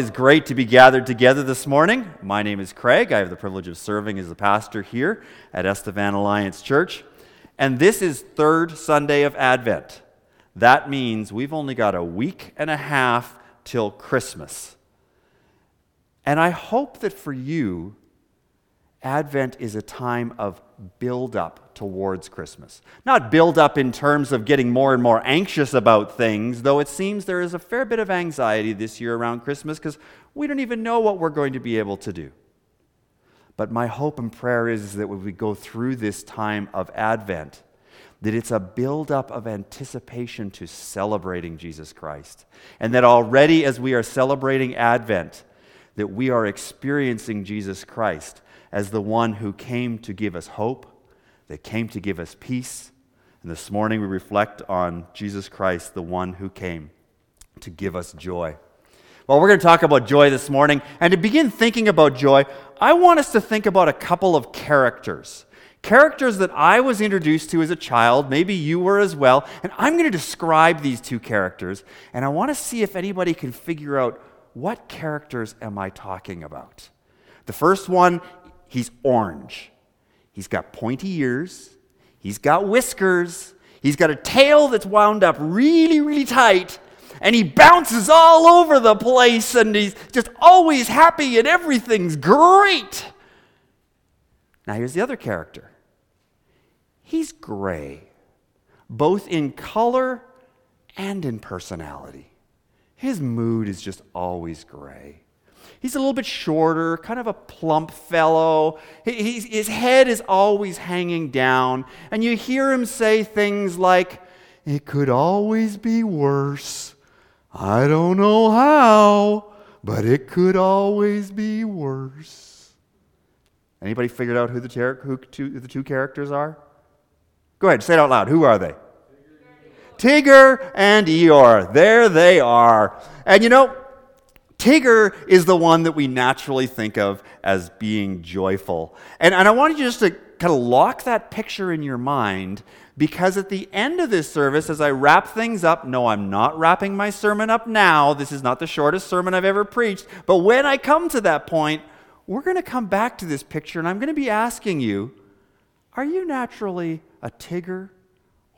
It's great to be gathered together this morning. My name is Craig. I have the privilege of serving as the pastor here at Estevan Alliance Church. And this is third Sunday of Advent. That means we've only got a week and a half till Christmas. And I hope that for you, Advent is a time of build up towards Christmas. Not build up in terms of getting more and more anxious about things, though it seems there is a fair bit of anxiety this year around Christmas because we don't even know what we're going to be able to do. But my hope and prayer is that when we go through this time of Advent, that it's a build-up of anticipation to celebrating Jesus Christ. And that already as we are celebrating Advent, that we are experiencing Jesus Christ as the one who came to give us hope, that came to give us peace. And this morning we reflect on Jesus Christ, the one who came to give us joy. Well, we're going to talk about joy this morning. And to begin thinking about joy, I want us to think about a couple of characters. Characters that I was introduced to as a child, maybe you were as well. And I'm going to describe these two characters. And I want to see if anybody can figure out what characters am I talking about. The first one he's orange. He's got pointy ears, he's got whiskers, he's got a tail that's wound up really, really tight, and he bounces all over the place, and he's just always happy, and everything's great. Now, here's the other character he's gray, both in color and in personality. His mood is just always gray. He's a little bit shorter, kind of a plump fellow. He, his head is always hanging down. And you hear him say things like, It could always be worse. I don't know how, but it could always be worse. Anybody figured out who the, ter- who two, the two characters are? Go ahead, say it out loud. Who are they? Tigger and Eeyore. There they are. And you know, Tigger is the one that we naturally think of as being joyful. And, and I want you just to kind of lock that picture in your mind because at the end of this service, as I wrap things up, no, I'm not wrapping my sermon up now. This is not the shortest sermon I've ever preached. But when I come to that point, we're going to come back to this picture and I'm going to be asking you are you naturally a Tigger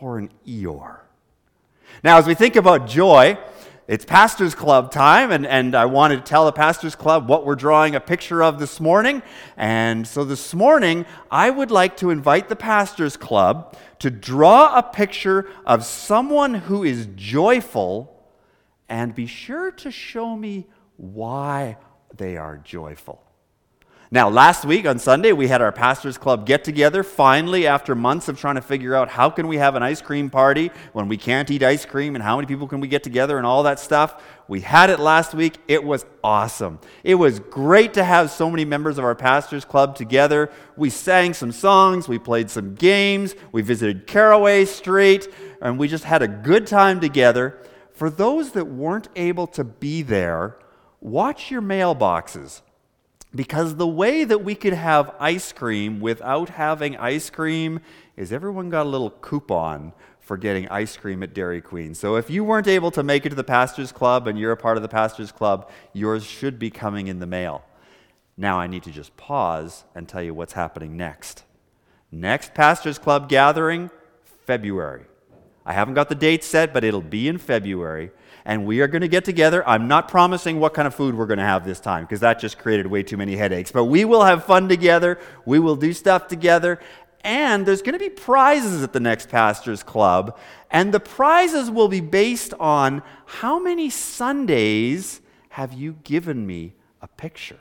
or an Eeyore? Now, as we think about joy, it's Pastors Club time, and, and I wanted to tell the Pastors Club what we're drawing a picture of this morning. And so this morning, I would like to invite the Pastors Club to draw a picture of someone who is joyful and be sure to show me why they are joyful. Now, last week on Sunday, we had our pastors club get together. Finally, after months of trying to figure out how can we have an ice cream party when we can't eat ice cream and how many people can we get together and all that stuff. We had it last week. It was awesome. It was great to have so many members of our pastors club together. We sang some songs, we played some games, we visited Caraway Street, and we just had a good time together. For those that weren't able to be there, watch your mailboxes because the way that we could have ice cream without having ice cream is everyone got a little coupon for getting ice cream at Dairy Queen. So if you weren't able to make it to the Pastors Club and you're a part of the Pastors Club, yours should be coming in the mail. Now I need to just pause and tell you what's happening next. Next Pastors Club gathering, February. I haven't got the date set, but it'll be in February and we are going to get together. I'm not promising what kind of food we're going to have this time because that just created way too many headaches. But we will have fun together. We will do stuff together. And there's going to be prizes at the next Pastors Club. And the prizes will be based on how many Sundays have you given me a picture?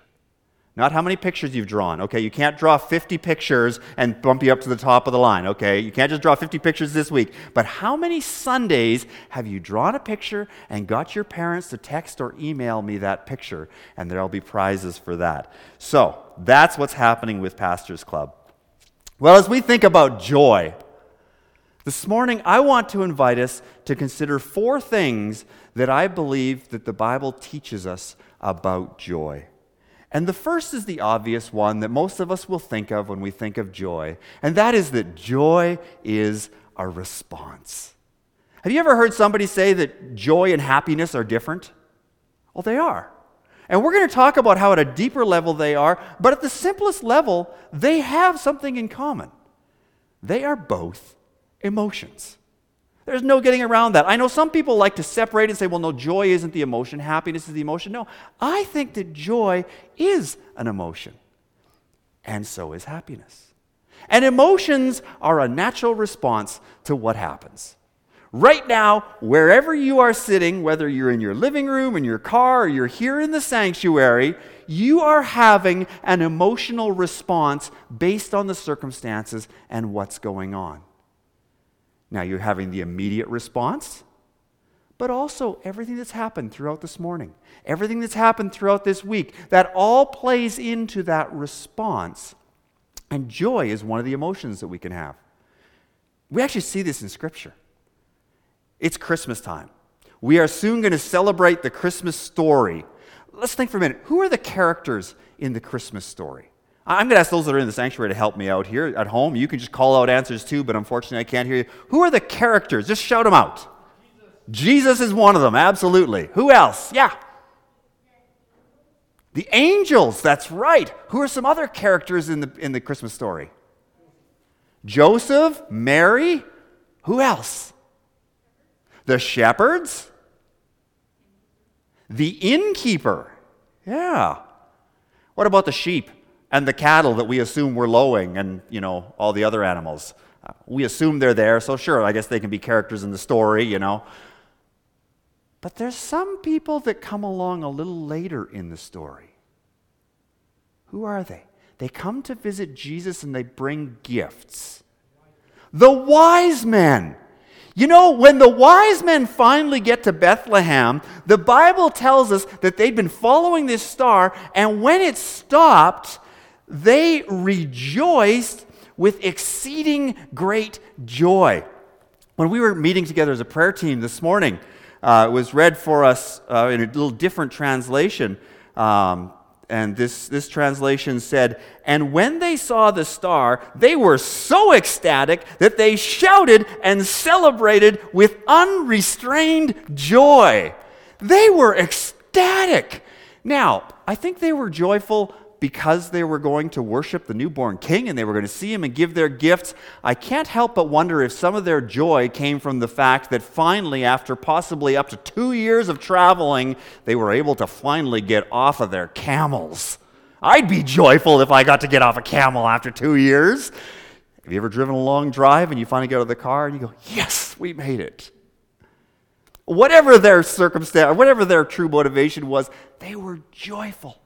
Not how many pictures you've drawn. Okay, you can't draw 50 pictures and bump you up to the top of the line. Okay, you can't just draw 50 pictures this week. But how many Sundays have you drawn a picture and got your parents to text or email me that picture? And there'll be prizes for that. So that's what's happening with Pastors Club. Well, as we think about joy, this morning I want to invite us to consider four things that I believe that the Bible teaches us about joy. And the first is the obvious one that most of us will think of when we think of joy, and that is that joy is a response. Have you ever heard somebody say that joy and happiness are different? Well, they are. And we're going to talk about how, at a deeper level, they are, but at the simplest level, they have something in common. They are both emotions. There's no getting around that. I know some people like to separate and say, well, no, joy isn't the emotion, happiness is the emotion. No, I think that joy is an emotion, and so is happiness. And emotions are a natural response to what happens. Right now, wherever you are sitting, whether you're in your living room, in your car, or you're here in the sanctuary, you are having an emotional response based on the circumstances and what's going on. Now, you're having the immediate response, but also everything that's happened throughout this morning, everything that's happened throughout this week, that all plays into that response. And joy is one of the emotions that we can have. We actually see this in Scripture. It's Christmas time. We are soon going to celebrate the Christmas story. Let's think for a minute. Who are the characters in the Christmas story? I'm going to ask those that are in the sanctuary to help me out here at home. You can just call out answers too, but unfortunately I can't hear you. Who are the characters? Just shout them out. Jesus, Jesus is one of them, absolutely. Who else? Yeah. The angels, that's right. Who are some other characters in the, in the Christmas story? Joseph, Mary, who else? The shepherds? The innkeeper. Yeah. What about the sheep and the cattle that we assume were lowing and, you know, all the other animals? Uh, we assume they're there, so sure, I guess they can be characters in the story, you know. But there's some people that come along a little later in the story. Who are they? They come to visit Jesus and they bring gifts. The wise men. You know, when the wise men finally get to Bethlehem, the Bible tells us that they'd been following this star, and when it stopped, they rejoiced with exceeding great joy. When we were meeting together as a prayer team this morning, uh, it was read for us uh, in a little different translation. Um, and this, this translation said, And when they saw the star, they were so ecstatic that they shouted and celebrated with unrestrained joy. They were ecstatic. Now, I think they were joyful because they were going to worship the newborn king and they were going to see him and give their gifts, I can't help but wonder if some of their joy came from the fact that finally, after possibly up to two years of traveling, they were able to finally get off of their camels. I'd be joyful if I got to get off a camel after two years. Have you ever driven a long drive and you finally get out of the car and you go, Yes, we made it? Whatever their circumstance, whatever their true motivation was, they were joyful.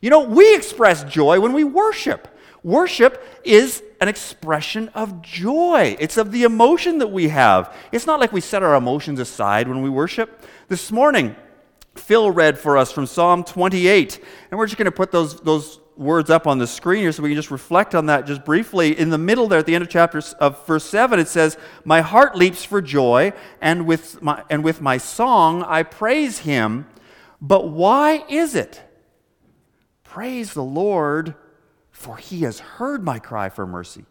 You know, we express joy when we worship. Worship is an expression of joy. It's of the emotion that we have. It's not like we set our emotions aside when we worship. This morning, Phil read for us from Psalm 28, and we're just going to put those, those words up on the screen here so we can just reflect on that just briefly. In the middle there, at the end of chapter of verse 7, it says, My heart leaps for joy, and with my, and with my song I praise him. But why is it? Praise the Lord, for he has heard my cry for mercy.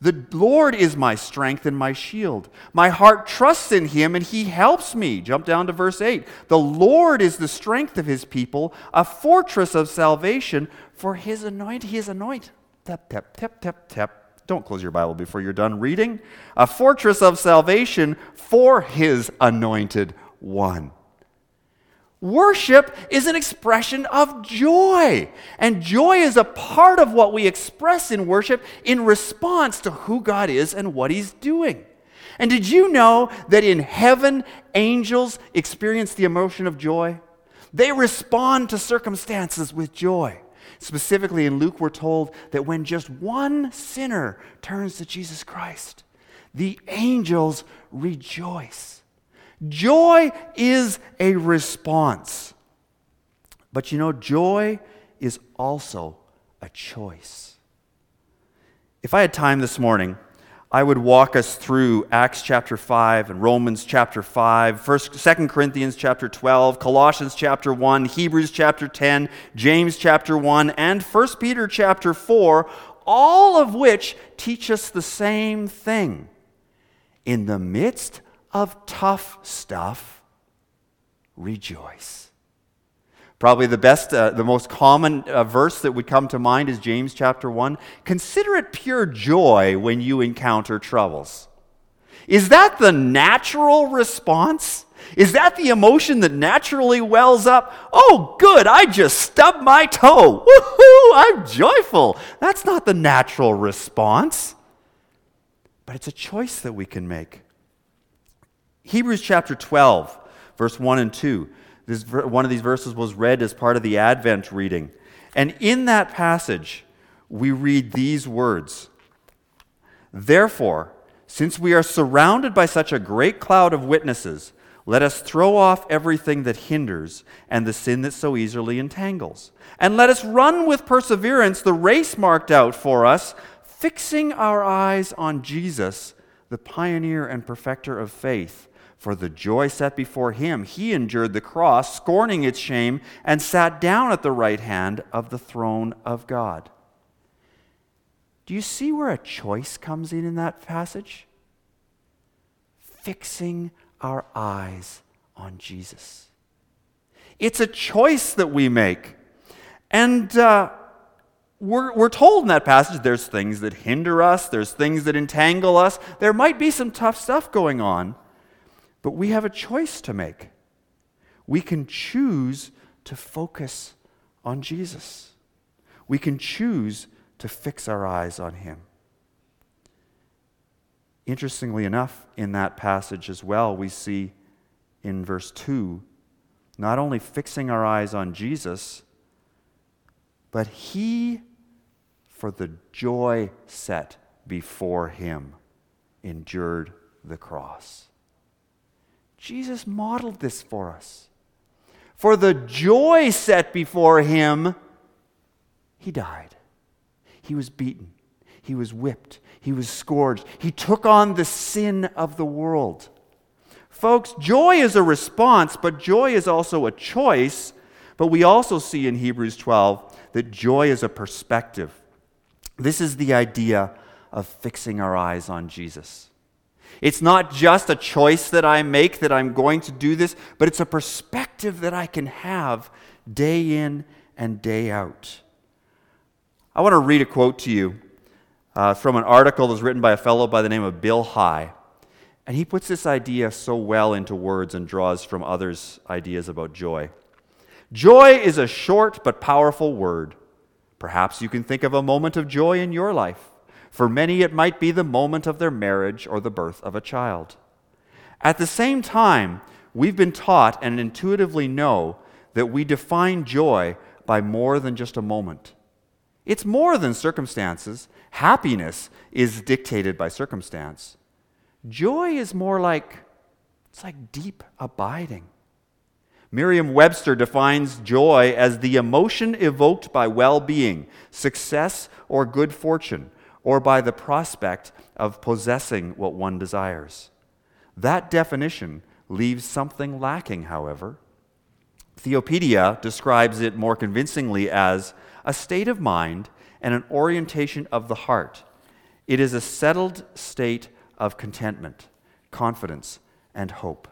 The Lord is my strength and my shield. My heart trusts in him and he helps me. Jump down to verse 8. The Lord is the strength of his people, a fortress of salvation for his anointed. He is anointed. Tap, tap, tap, tap, tap. Don't close your Bible before you're done reading. A fortress of salvation for his anointed one. Worship is an expression of joy. And joy is a part of what we express in worship in response to who God is and what He's doing. And did you know that in heaven, angels experience the emotion of joy? They respond to circumstances with joy. Specifically, in Luke, we're told that when just one sinner turns to Jesus Christ, the angels rejoice. Joy is a response. But you know, joy is also a choice. If I had time this morning, I would walk us through Acts chapter 5 and Romans chapter 5, 1st, 2 Corinthians chapter 12, Colossians chapter 1, Hebrews chapter 10, James chapter 1, and 1 Peter chapter 4, all of which teach us the same thing. In the midst of tough stuff, rejoice. Probably the best, uh, the most common uh, verse that would come to mind is James chapter 1. Consider it pure joy when you encounter troubles. Is that the natural response? Is that the emotion that naturally wells up? Oh, good, I just stubbed my toe. Woohoo, I'm joyful. That's not the natural response, but it's a choice that we can make. Hebrews chapter 12, verse 1 and 2. This, one of these verses was read as part of the Advent reading. And in that passage, we read these words Therefore, since we are surrounded by such a great cloud of witnesses, let us throw off everything that hinders and the sin that so easily entangles. And let us run with perseverance the race marked out for us, fixing our eyes on Jesus, the pioneer and perfecter of faith. For the joy set before him, he endured the cross, scorning its shame, and sat down at the right hand of the throne of God. Do you see where a choice comes in in that passage? Fixing our eyes on Jesus. It's a choice that we make. And uh, we're, we're told in that passage there's things that hinder us, there's things that entangle us, there might be some tough stuff going on, but we have a choice to make. We can choose to focus on Jesus, we can choose to fix our eyes on Him. Interestingly enough, in that passage as well, we see in verse 2 not only fixing our eyes on Jesus, but He, for the joy set before Him, endured the cross. Jesus modeled this for us. For the joy set before Him, He died. He was beaten. He was whipped. He was scourged. He took on the sin of the world. Folks, joy is a response, but joy is also a choice. But we also see in Hebrews 12 that joy is a perspective. This is the idea of fixing our eyes on Jesus. It's not just a choice that I make that I'm going to do this, but it's a perspective that I can have day in and day out. I want to read a quote to you uh, from an article that was written by a fellow by the name of Bill High. And he puts this idea so well into words and draws from others' ideas about joy. Joy is a short but powerful word. Perhaps you can think of a moment of joy in your life. For many, it might be the moment of their marriage or the birth of a child. At the same time, we've been taught and intuitively know that we define joy by more than just a moment. It's more than circumstances. Happiness is dictated by circumstance. Joy is more like it's like deep abiding. Merriam Webster defines joy as the emotion evoked by well being, success, or good fortune, or by the prospect of possessing what one desires. That definition leaves something lacking, however. Theopedia describes it more convincingly as a state of mind and an orientation of the heart. It is a settled state of contentment, confidence, and hope.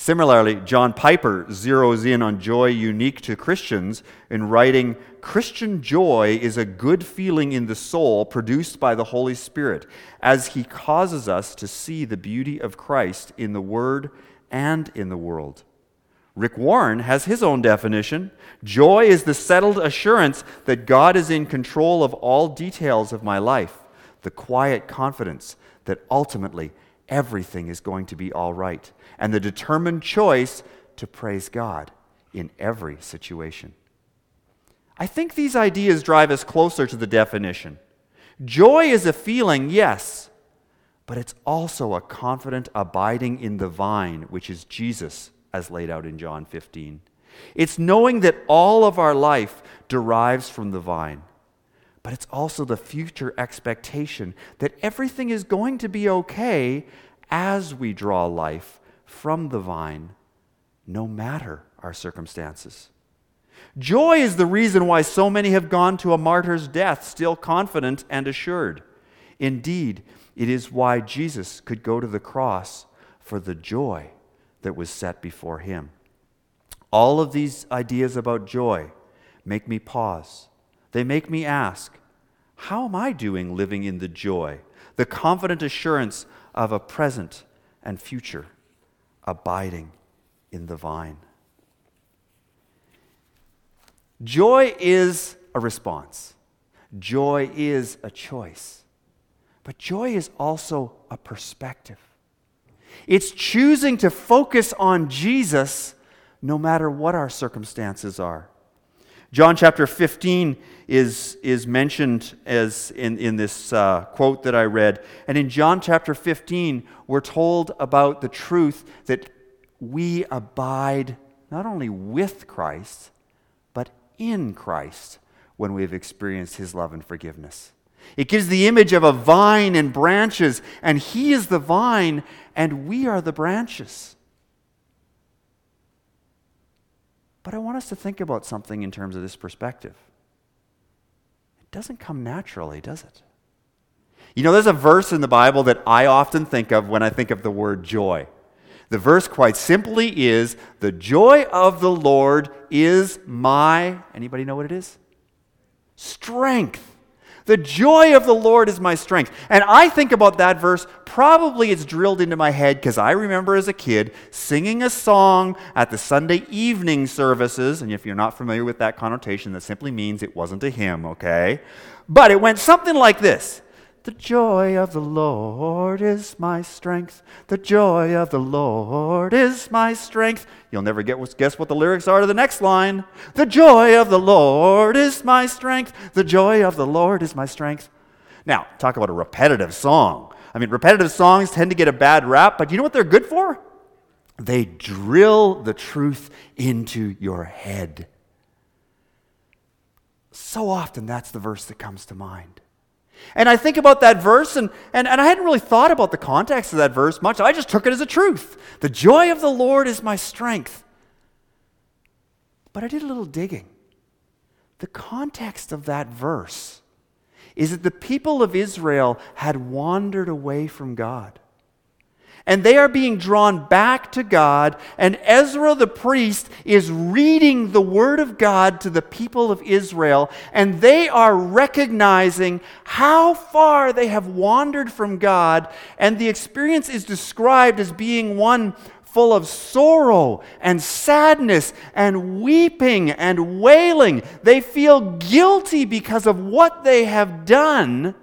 Similarly, John Piper zeroes in on joy unique to Christians in writing Christian joy is a good feeling in the soul produced by the Holy Spirit as he causes us to see the beauty of Christ in the Word and in the world. Rick Warren has his own definition. Joy is the settled assurance that God is in control of all details of my life, the quiet confidence that ultimately everything is going to be all right, and the determined choice to praise God in every situation. I think these ideas drive us closer to the definition. Joy is a feeling, yes, but it's also a confident abiding in the vine, which is Jesus as laid out in John 15. It's knowing that all of our life derives from the vine, but it's also the future expectation that everything is going to be okay as we draw life from the vine, no matter our circumstances. Joy is the reason why so many have gone to a martyr's death still confident and assured. Indeed, it is why Jesus could go to the cross for the joy that was set before him. All of these ideas about joy make me pause. They make me ask, how am I doing living in the joy, the confident assurance of a present and future, abiding in the vine? Joy is a response, joy is a choice. But joy is also a perspective. It's choosing to focus on Jesus no matter what our circumstances are. John chapter 15 is, is mentioned as in, in this uh, quote that I read. And in John chapter 15, we're told about the truth that we abide not only with Christ, but in Christ when we've experienced his love and forgiveness. It gives the image of a vine and branches, and he is the vine, and we are the branches. But I want us to think about something in terms of this perspective. It doesn't come naturally, does it? You know, there's a verse in the Bible that I often think of when I think of the word joy. The verse quite simply is the joy of the Lord is my anybody know what it is? Strength. The joy of the Lord is my strength. And I think about that verse, probably it's drilled into my head because I remember as a kid singing a song at the Sunday evening services. And if you're not familiar with that connotation, that simply means it wasn't a hymn, okay? But it went something like this the joy of the Lord is my strength. The joy of the Lord is my strength. You'll never get, guess what the lyrics are to the next line. The joy of the Lord is my strength. The joy of the Lord is my strength. Now, talk about a repetitive song. I mean, repetitive songs tend to get a bad rap, but you know what they're good for? They drill the truth into your head. So often, that's the verse that comes to mind. And I think about that verse, and, and, and I hadn't really thought about the context of that verse much. I just took it as a truth. The joy of the Lord is my strength. But I did a little digging. The context of that verse is that the people of Israel had wandered away from God and they are being drawn back to God. And Ezra the priest is reading the Word of God to the people of Israel, and they are recognizing how far they have wandered from God. And the experience is described as being one full of sorrow and sadness and weeping and wailing. They feel guilty because of what they have done.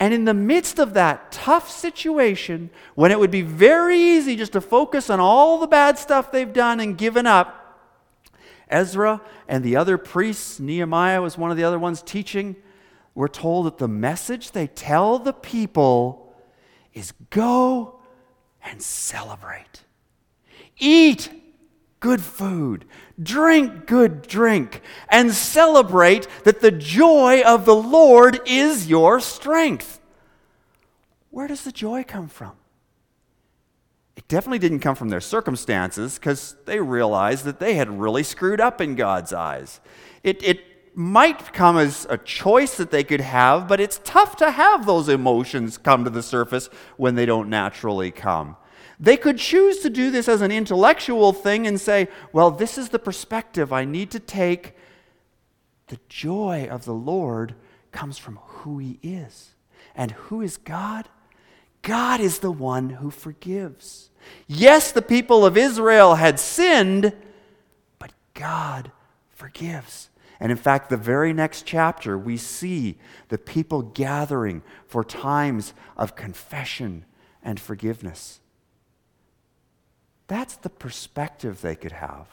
And in the midst of that tough situation, when it would be very easy just to focus on all the bad stuff they've done and given up, Ezra and the other priests, Nehemiah was one of the other ones teaching, we're told that the message they tell the people is go and celebrate. Eat good food, drink good drink, and celebrate that the joy of the Lord is your strength. Where does the joy come from? It definitely didn't come from their circumstances because they realized that they had really screwed up in God's eyes. It, it might come as a choice that they could have, but it's tough to have those emotions come to the surface when they don't naturally come. They could choose to do this as an intellectual thing and say, well, this is the perspective I need to take. The joy of the Lord comes from who He is. And who is God? God is the one who forgives. Yes, the people of Israel had sinned, but God forgives. And in fact, the very next chapter, we see the people gathering for times of confession and forgiveness. That's the perspective they could have.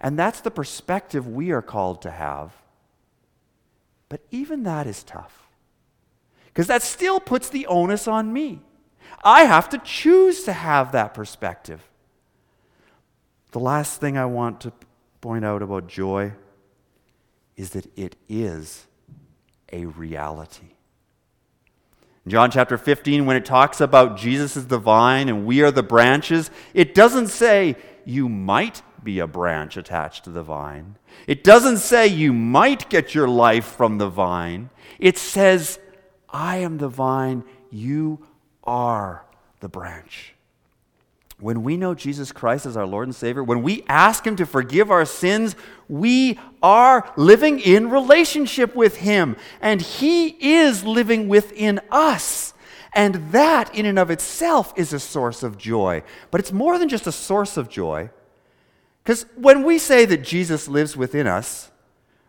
And that's the perspective we are called to have. But even that is tough. Because that still puts the onus on me. I have to choose to have that perspective. The last thing I want to point out about joy is that it is a reality. John chapter 15, when it talks about Jesus is the vine and we are the branches, it doesn't say you might be a branch attached to the vine. It doesn't say you might get your life from the vine. It says, I am the vine, you are the branch. When we know Jesus Christ as our Lord and Savior, when we ask Him to forgive our sins, we are living in relationship with Him. And He is living within us. And that, in and of itself, is a source of joy. But it's more than just a source of joy. Because when we say that Jesus lives within us,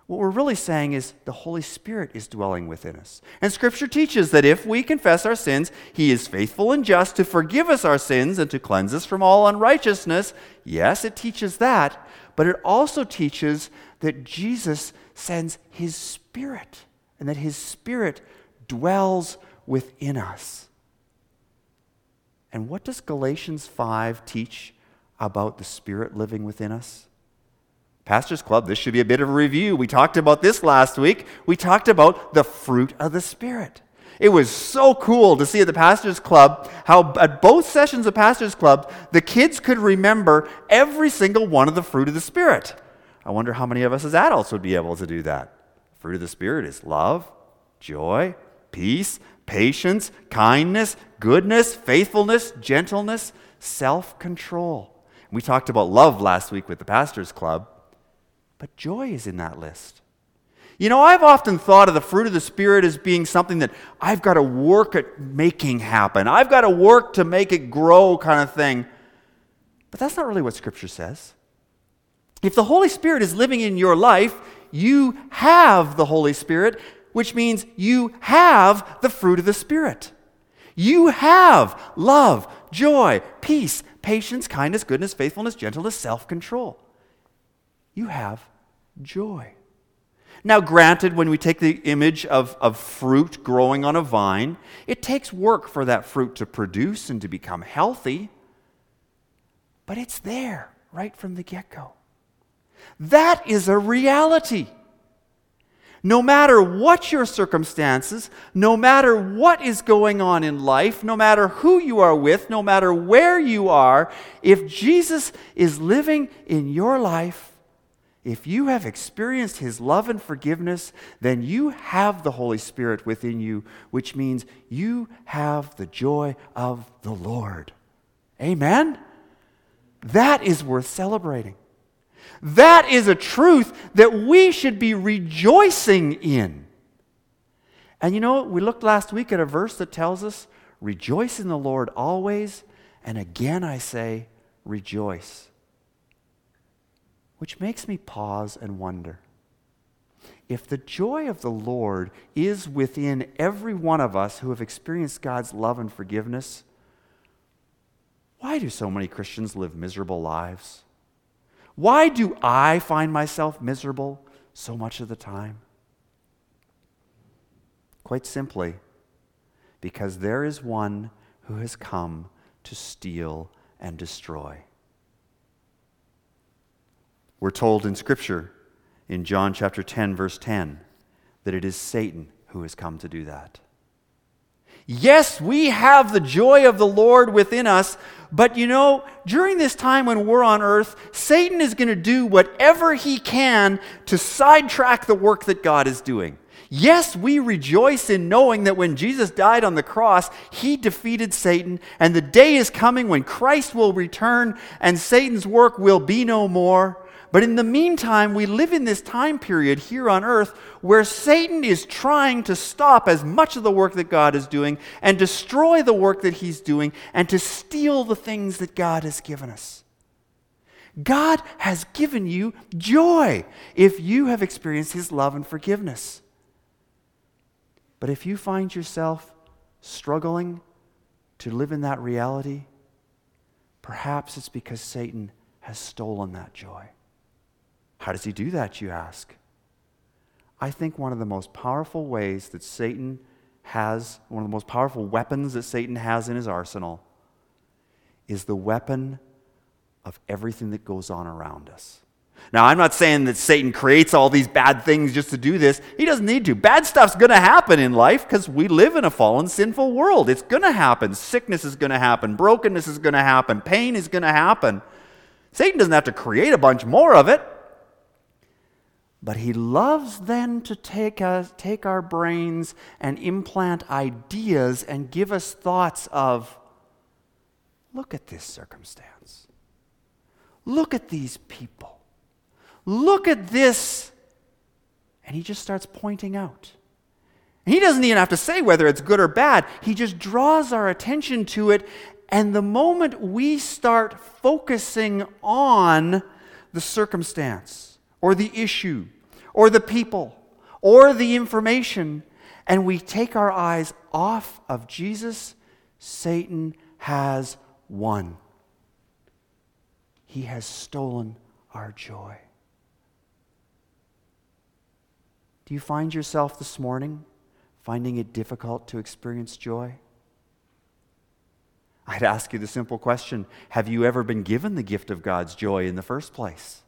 what we're really saying is the Holy Spirit is dwelling within us. And Scripture teaches that if we confess our sins, He is faithful and just to forgive us our sins and to cleanse us from all unrighteousness. Yes, it teaches that, but it also teaches that Jesus sends His Spirit and that His Spirit dwells within us. And what does Galatians 5 teach about the Spirit living within us? Pastors Club, this should be a bit of a review. We talked about this last week. We talked about the fruit of the Spirit. It was so cool to see at the Pastors Club how, at both sessions of Pastors Club, the kids could remember every single one of the fruit of the Spirit. I wonder how many of us as adults would be able to do that. Fruit of the Spirit is love, joy, peace, patience, kindness, goodness, faithfulness, gentleness, self control. We talked about love last week with the Pastors Club. But joy is in that list. You know, I've often thought of the fruit of the Spirit as being something that I've got to work at making happen. I've got to work to make it grow, kind of thing. But that's not really what Scripture says. If the Holy Spirit is living in your life, you have the Holy Spirit, which means you have the fruit of the Spirit. You have love, joy, peace, patience, kindness, goodness, faithfulness, gentleness, self control you have joy. Now, granted, when we take the image of, of fruit growing on a vine, it takes work for that fruit to produce and to become healthy, but it's there right from the get go. That is a reality. No matter what your circumstances, no matter what is going on in life, no matter who you are with, no matter where you are, if Jesus is living in your life, if you have experienced his love and forgiveness, then you have the Holy Spirit within you, which means you have the joy of the Lord. Amen? That is worth celebrating. That is a truth that we should be rejoicing in. And you know, we looked last week at a verse that tells us, Rejoice in the Lord always. And again I say, Rejoice which makes me pause and wonder. If the joy of the Lord is within every one of us who have experienced God's love and forgiveness, why do so many Christians live miserable lives? Why do I find myself miserable so much of the time? Quite simply, because there is one who has come to steal and destroy. We're told in Scripture, in John chapter 10, verse 10, that it is Satan who has come to do that. Yes, we have the joy of the Lord within us, but you know, during this time when we're on earth, Satan is going to do whatever he can to sidetrack the work that God is doing. Yes, we rejoice in knowing that when Jesus died on the cross, he defeated Satan, and the day is coming when Christ will return and Satan's work will be no more. But in the meantime, we live in this time period here on earth where Satan is trying to stop as much of the work that God is doing and destroy the work that he's doing and to steal the things that God has given us. God has given you joy if you have experienced his love and forgiveness. But if you find yourself struggling to live in that reality, perhaps it's because Satan has stolen that joy. How does he do that, you ask? I think one of the most powerful ways that Satan has, one of the most powerful weapons that Satan has in his arsenal, is the weapon of everything that goes on around us. Now, I'm not saying that Satan creates all these bad things just to do this. He doesn't need to. Bad stuff's going to happen in life because we live in a fallen, sinful world. It's going to happen. Sickness is going to happen. Brokenness is going to happen. Pain is going to happen. Satan doesn't have to create a bunch more of it. But he loves then to take, us, take our brains and implant ideas and give us thoughts of, Look at this circumstance. Look at these people. Look at this. And he just starts pointing out. He doesn't even have to say whether it's good or bad. He just draws our attention to it. And the moment we start focusing on the circumstance or the issue or the people or the information, and we take our eyes off of Jesus, Satan has won. He has stolen our joy. Do you find yourself this morning finding it difficult to experience joy? I'd ask you the simple question Have you ever been given the gift of God's joy in the first place?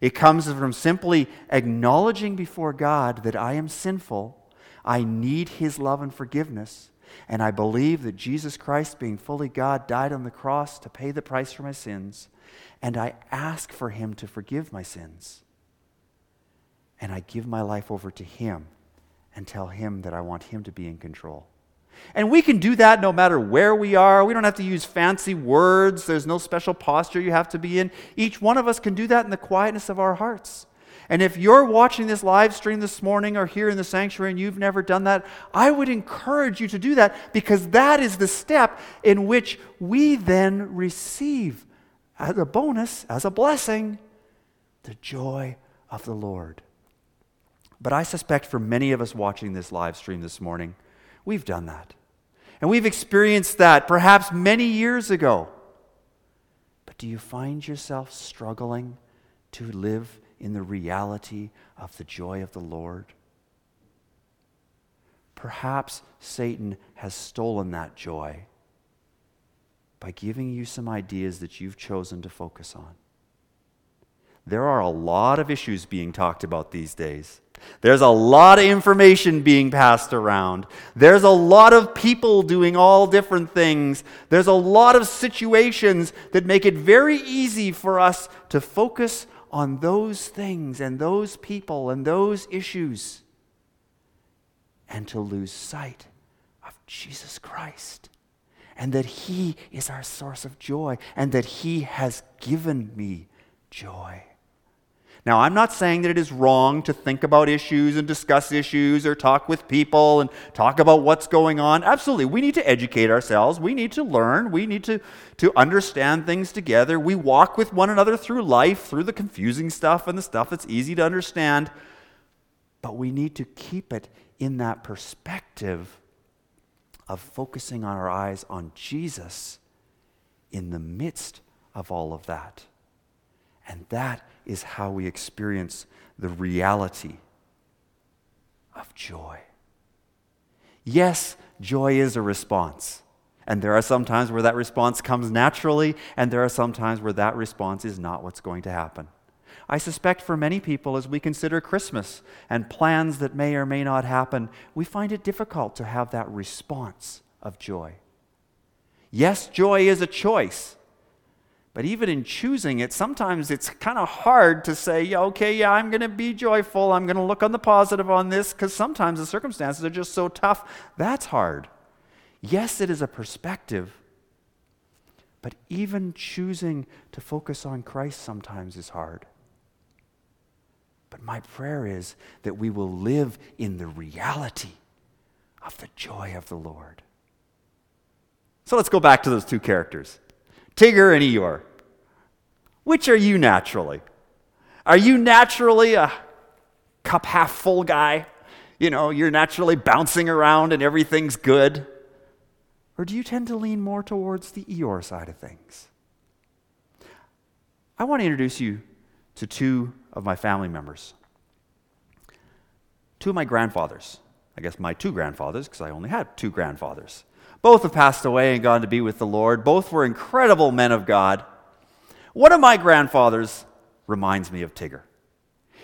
It comes from simply acknowledging before God that I am sinful, I need His love and forgiveness, and I believe that Jesus Christ, being fully God, died on the cross to pay the price for my sins, and I ask for Him to forgive my sins. And I give my life over to Him and tell Him that I want Him to be in control. And we can do that no matter where we are. We don't have to use fancy words. There's no special posture you have to be in. Each one of us can do that in the quietness of our hearts. And if you're watching this live stream this morning or here in the sanctuary and you've never done that, I would encourage you to do that because that is the step in which we then receive as a bonus, as a blessing, the joy of the Lord. But I suspect for many of us watching this live stream this morning, We've done that. And we've experienced that perhaps many years ago. But do you find yourself struggling to live in the reality of the joy of the Lord? Perhaps Satan has stolen that joy by giving you some ideas that you've chosen to focus on. There are a lot of issues being talked about these days. There's a lot of information being passed around. There's a lot of people doing all different things. There's a lot of situations that make it very easy for us to focus on those things and those people and those issues and to lose sight of Jesus Christ and that He is our source of joy and that He has given me joy. Now, I'm not saying that it is wrong to think about issues and discuss issues or talk with people and talk about what's going on. Absolutely. We need to educate ourselves. We need to learn. We need to, to understand things together. We walk with one another through life, through the confusing stuff and the stuff that's easy to understand. But we need to keep it in that perspective of focusing our eyes on Jesus in the midst of all of that. And that is how we experience the reality of joy. Yes, joy is a response. And there are some times where that response comes naturally, and there are some times where that response is not what's going to happen. I suspect for many people, as we consider Christmas and plans that may or may not happen, we find it difficult to have that response of joy. Yes, joy is a choice. But even in choosing it, sometimes it's kind of hard to say, yeah, okay, yeah, I'm going to be joyful. I'm going to look on the positive on this because sometimes the circumstances are just so tough. That's hard. Yes, it is a perspective. But even choosing to focus on Christ sometimes is hard. But my prayer is that we will live in the reality of the joy of the Lord. So let's go back to those two characters. Tigger and Eeyore. Which are you naturally? Are you naturally a cup half full guy? You know, you're naturally bouncing around and everything's good? Or do you tend to lean more towards the Eeyore side of things? I want to introduce you to two of my family members. Two of my grandfathers. I guess my two grandfathers, because I only had two grandfathers. Both have passed away and gone to be with the Lord. Both were incredible men of God. One of my grandfathers reminds me of Tigger.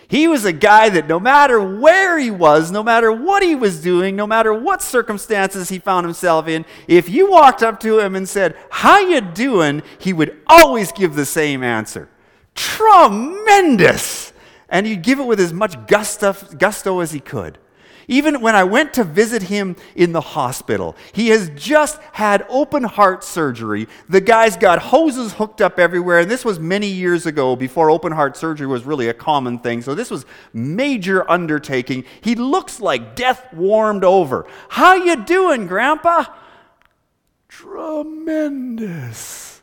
He was a guy that no matter where he was, no matter what he was doing, no matter what circumstances he found himself in, if you walked up to him and said, "How you doing?" he would always give the same answer. Tremendous. And he'd give it with as much gusto, gusto as he could. Even when I went to visit him in the hospital, he has just had open heart surgery. The guy's got hoses hooked up everywhere, and this was many years ago before open heart surgery was really a common thing. So this was major undertaking. He looks like death warmed over. How you doing, grandpa? Tremendous.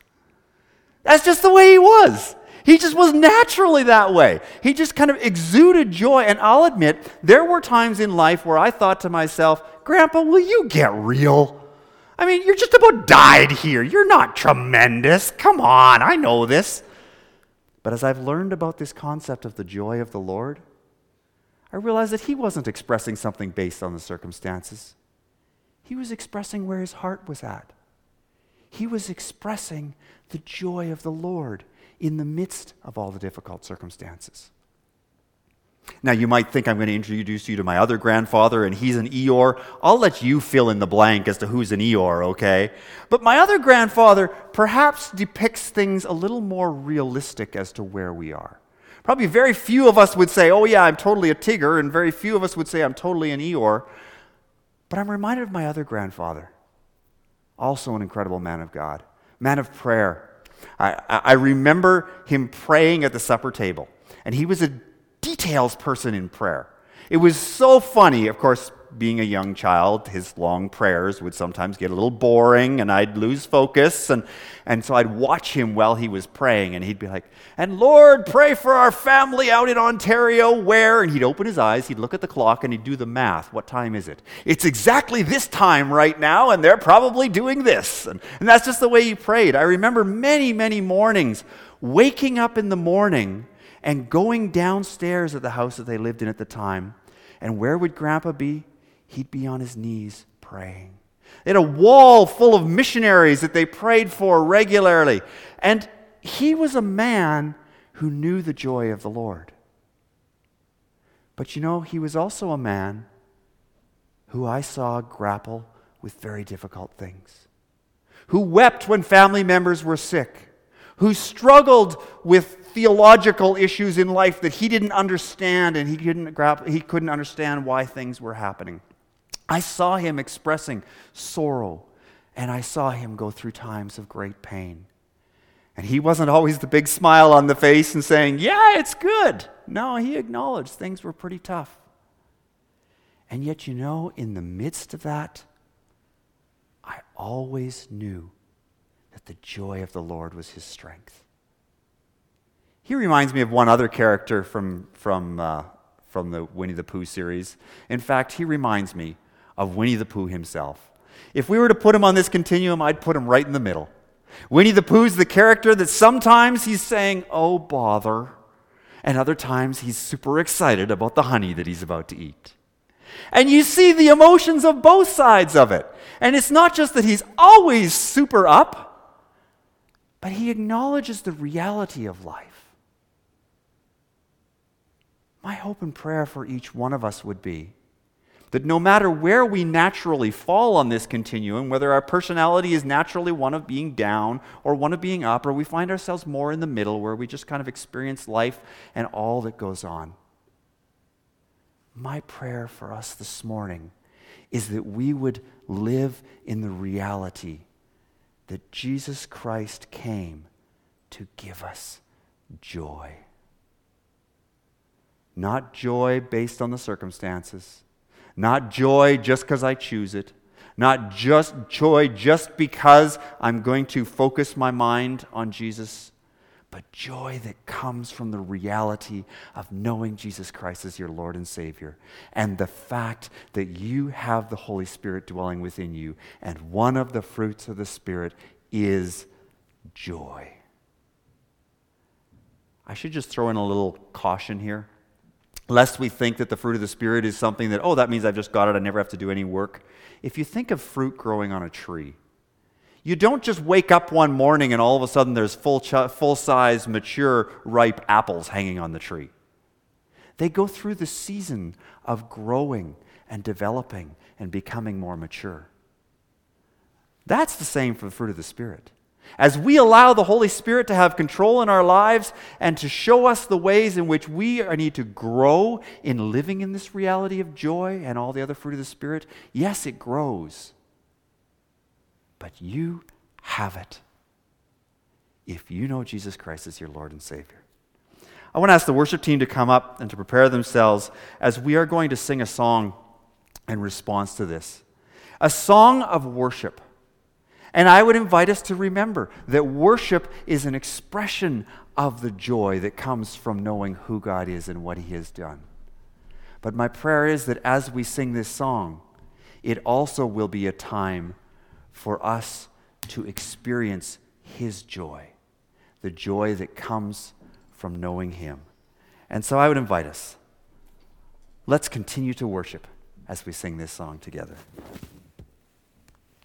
That's just the way he was. He just was naturally that way. He just kind of exuded joy. And I'll admit, there were times in life where I thought to myself, Grandpa, will you get real? I mean, you're just about died here. You're not tremendous. Come on, I know this. But as I've learned about this concept of the joy of the Lord, I realized that he wasn't expressing something based on the circumstances. He was expressing where his heart was at. He was expressing the joy of the Lord in the midst of all the difficult circumstances. Now, you might think I'm going to introduce you to my other grandfather, and he's an Eeyore. I'll let you fill in the blank as to who's an Eeyore, okay? But my other grandfather perhaps depicts things a little more realistic as to where we are. Probably very few of us would say, oh, yeah, I'm totally a Tigger, and very few of us would say I'm totally an Eeyore. But I'm reminded of my other grandfather, also an incredible man of God, man of prayer, I, I remember him praying at the supper table, and he was a details person in prayer. It was so funny. Of course, being a young child, his long prayers would sometimes get a little boring and I'd lose focus. And, and so I'd watch him while he was praying and he'd be like, And Lord, pray for our family out in Ontario where? And he'd open his eyes, he'd look at the clock, and he'd do the math. What time is it? It's exactly this time right now, and they're probably doing this. And, and that's just the way he prayed. I remember many, many mornings waking up in the morning and going downstairs at the house that they lived in at the time. And where would Grandpa be? He'd be on his knees praying. They had a wall full of missionaries that they prayed for regularly. And he was a man who knew the joy of the Lord. But you know, he was also a man who I saw grapple with very difficult things, who wept when family members were sick, who struggled with theological issues in life that he didn't understand and he couldn't, grapple, he couldn't understand why things were happening. I saw him expressing sorrow, and I saw him go through times of great pain. And he wasn't always the big smile on the face and saying, Yeah, it's good. No, he acknowledged things were pretty tough. And yet, you know, in the midst of that, I always knew that the joy of the Lord was his strength. He reminds me of one other character from, from, uh, from the Winnie the Pooh series. In fact, he reminds me of Winnie the Pooh himself. If we were to put him on this continuum, I'd put him right in the middle. Winnie the Pooh's the character that sometimes he's saying, oh, bother, and other times he's super excited about the honey that he's about to eat. And you see the emotions of both sides of it. And it's not just that he's always super up, but he acknowledges the reality of life. My hope and prayer for each one of us would be that no matter where we naturally fall on this continuum, whether our personality is naturally one of being down or one of being up, or we find ourselves more in the middle where we just kind of experience life and all that goes on. My prayer for us this morning is that we would live in the reality that Jesus Christ came to give us joy. Not joy based on the circumstances not joy just because I choose it. Not just joy just because I'm going to focus my mind on Jesus, but joy that comes from the reality of knowing Jesus Christ as your Lord and Savior and the fact that you have the Holy Spirit dwelling within you. And one of the fruits of the Spirit is joy. I should just throw in a little caution here lest we think that the fruit of the Spirit is something that, oh, that means I've just got it, I never have to do any work. If you think of fruit growing on a tree, you don't just wake up one morning and all of a sudden there's full, ch- full size, mature, ripe apples hanging on the tree. They go through the season of growing and developing and becoming more mature. That's the same for the fruit of the Spirit. As we allow the Holy Spirit to have control in our lives and to show us the ways in which we need to grow in living in this reality of joy and all the other fruit of the Spirit, yes, it grows. But you have it if you know Jesus Christ as your Lord and Savior. I want to ask the worship team to come up and to prepare themselves as we are going to sing a song in response to this a song of worship. And I would invite us to remember that worship is an expression of the joy that comes from knowing who God is and what He has done. But my prayer is that as we sing this song, it also will be a time for us to experience His joy, the joy that comes from knowing Him. And so I would invite us, let's continue to worship as we sing this song together.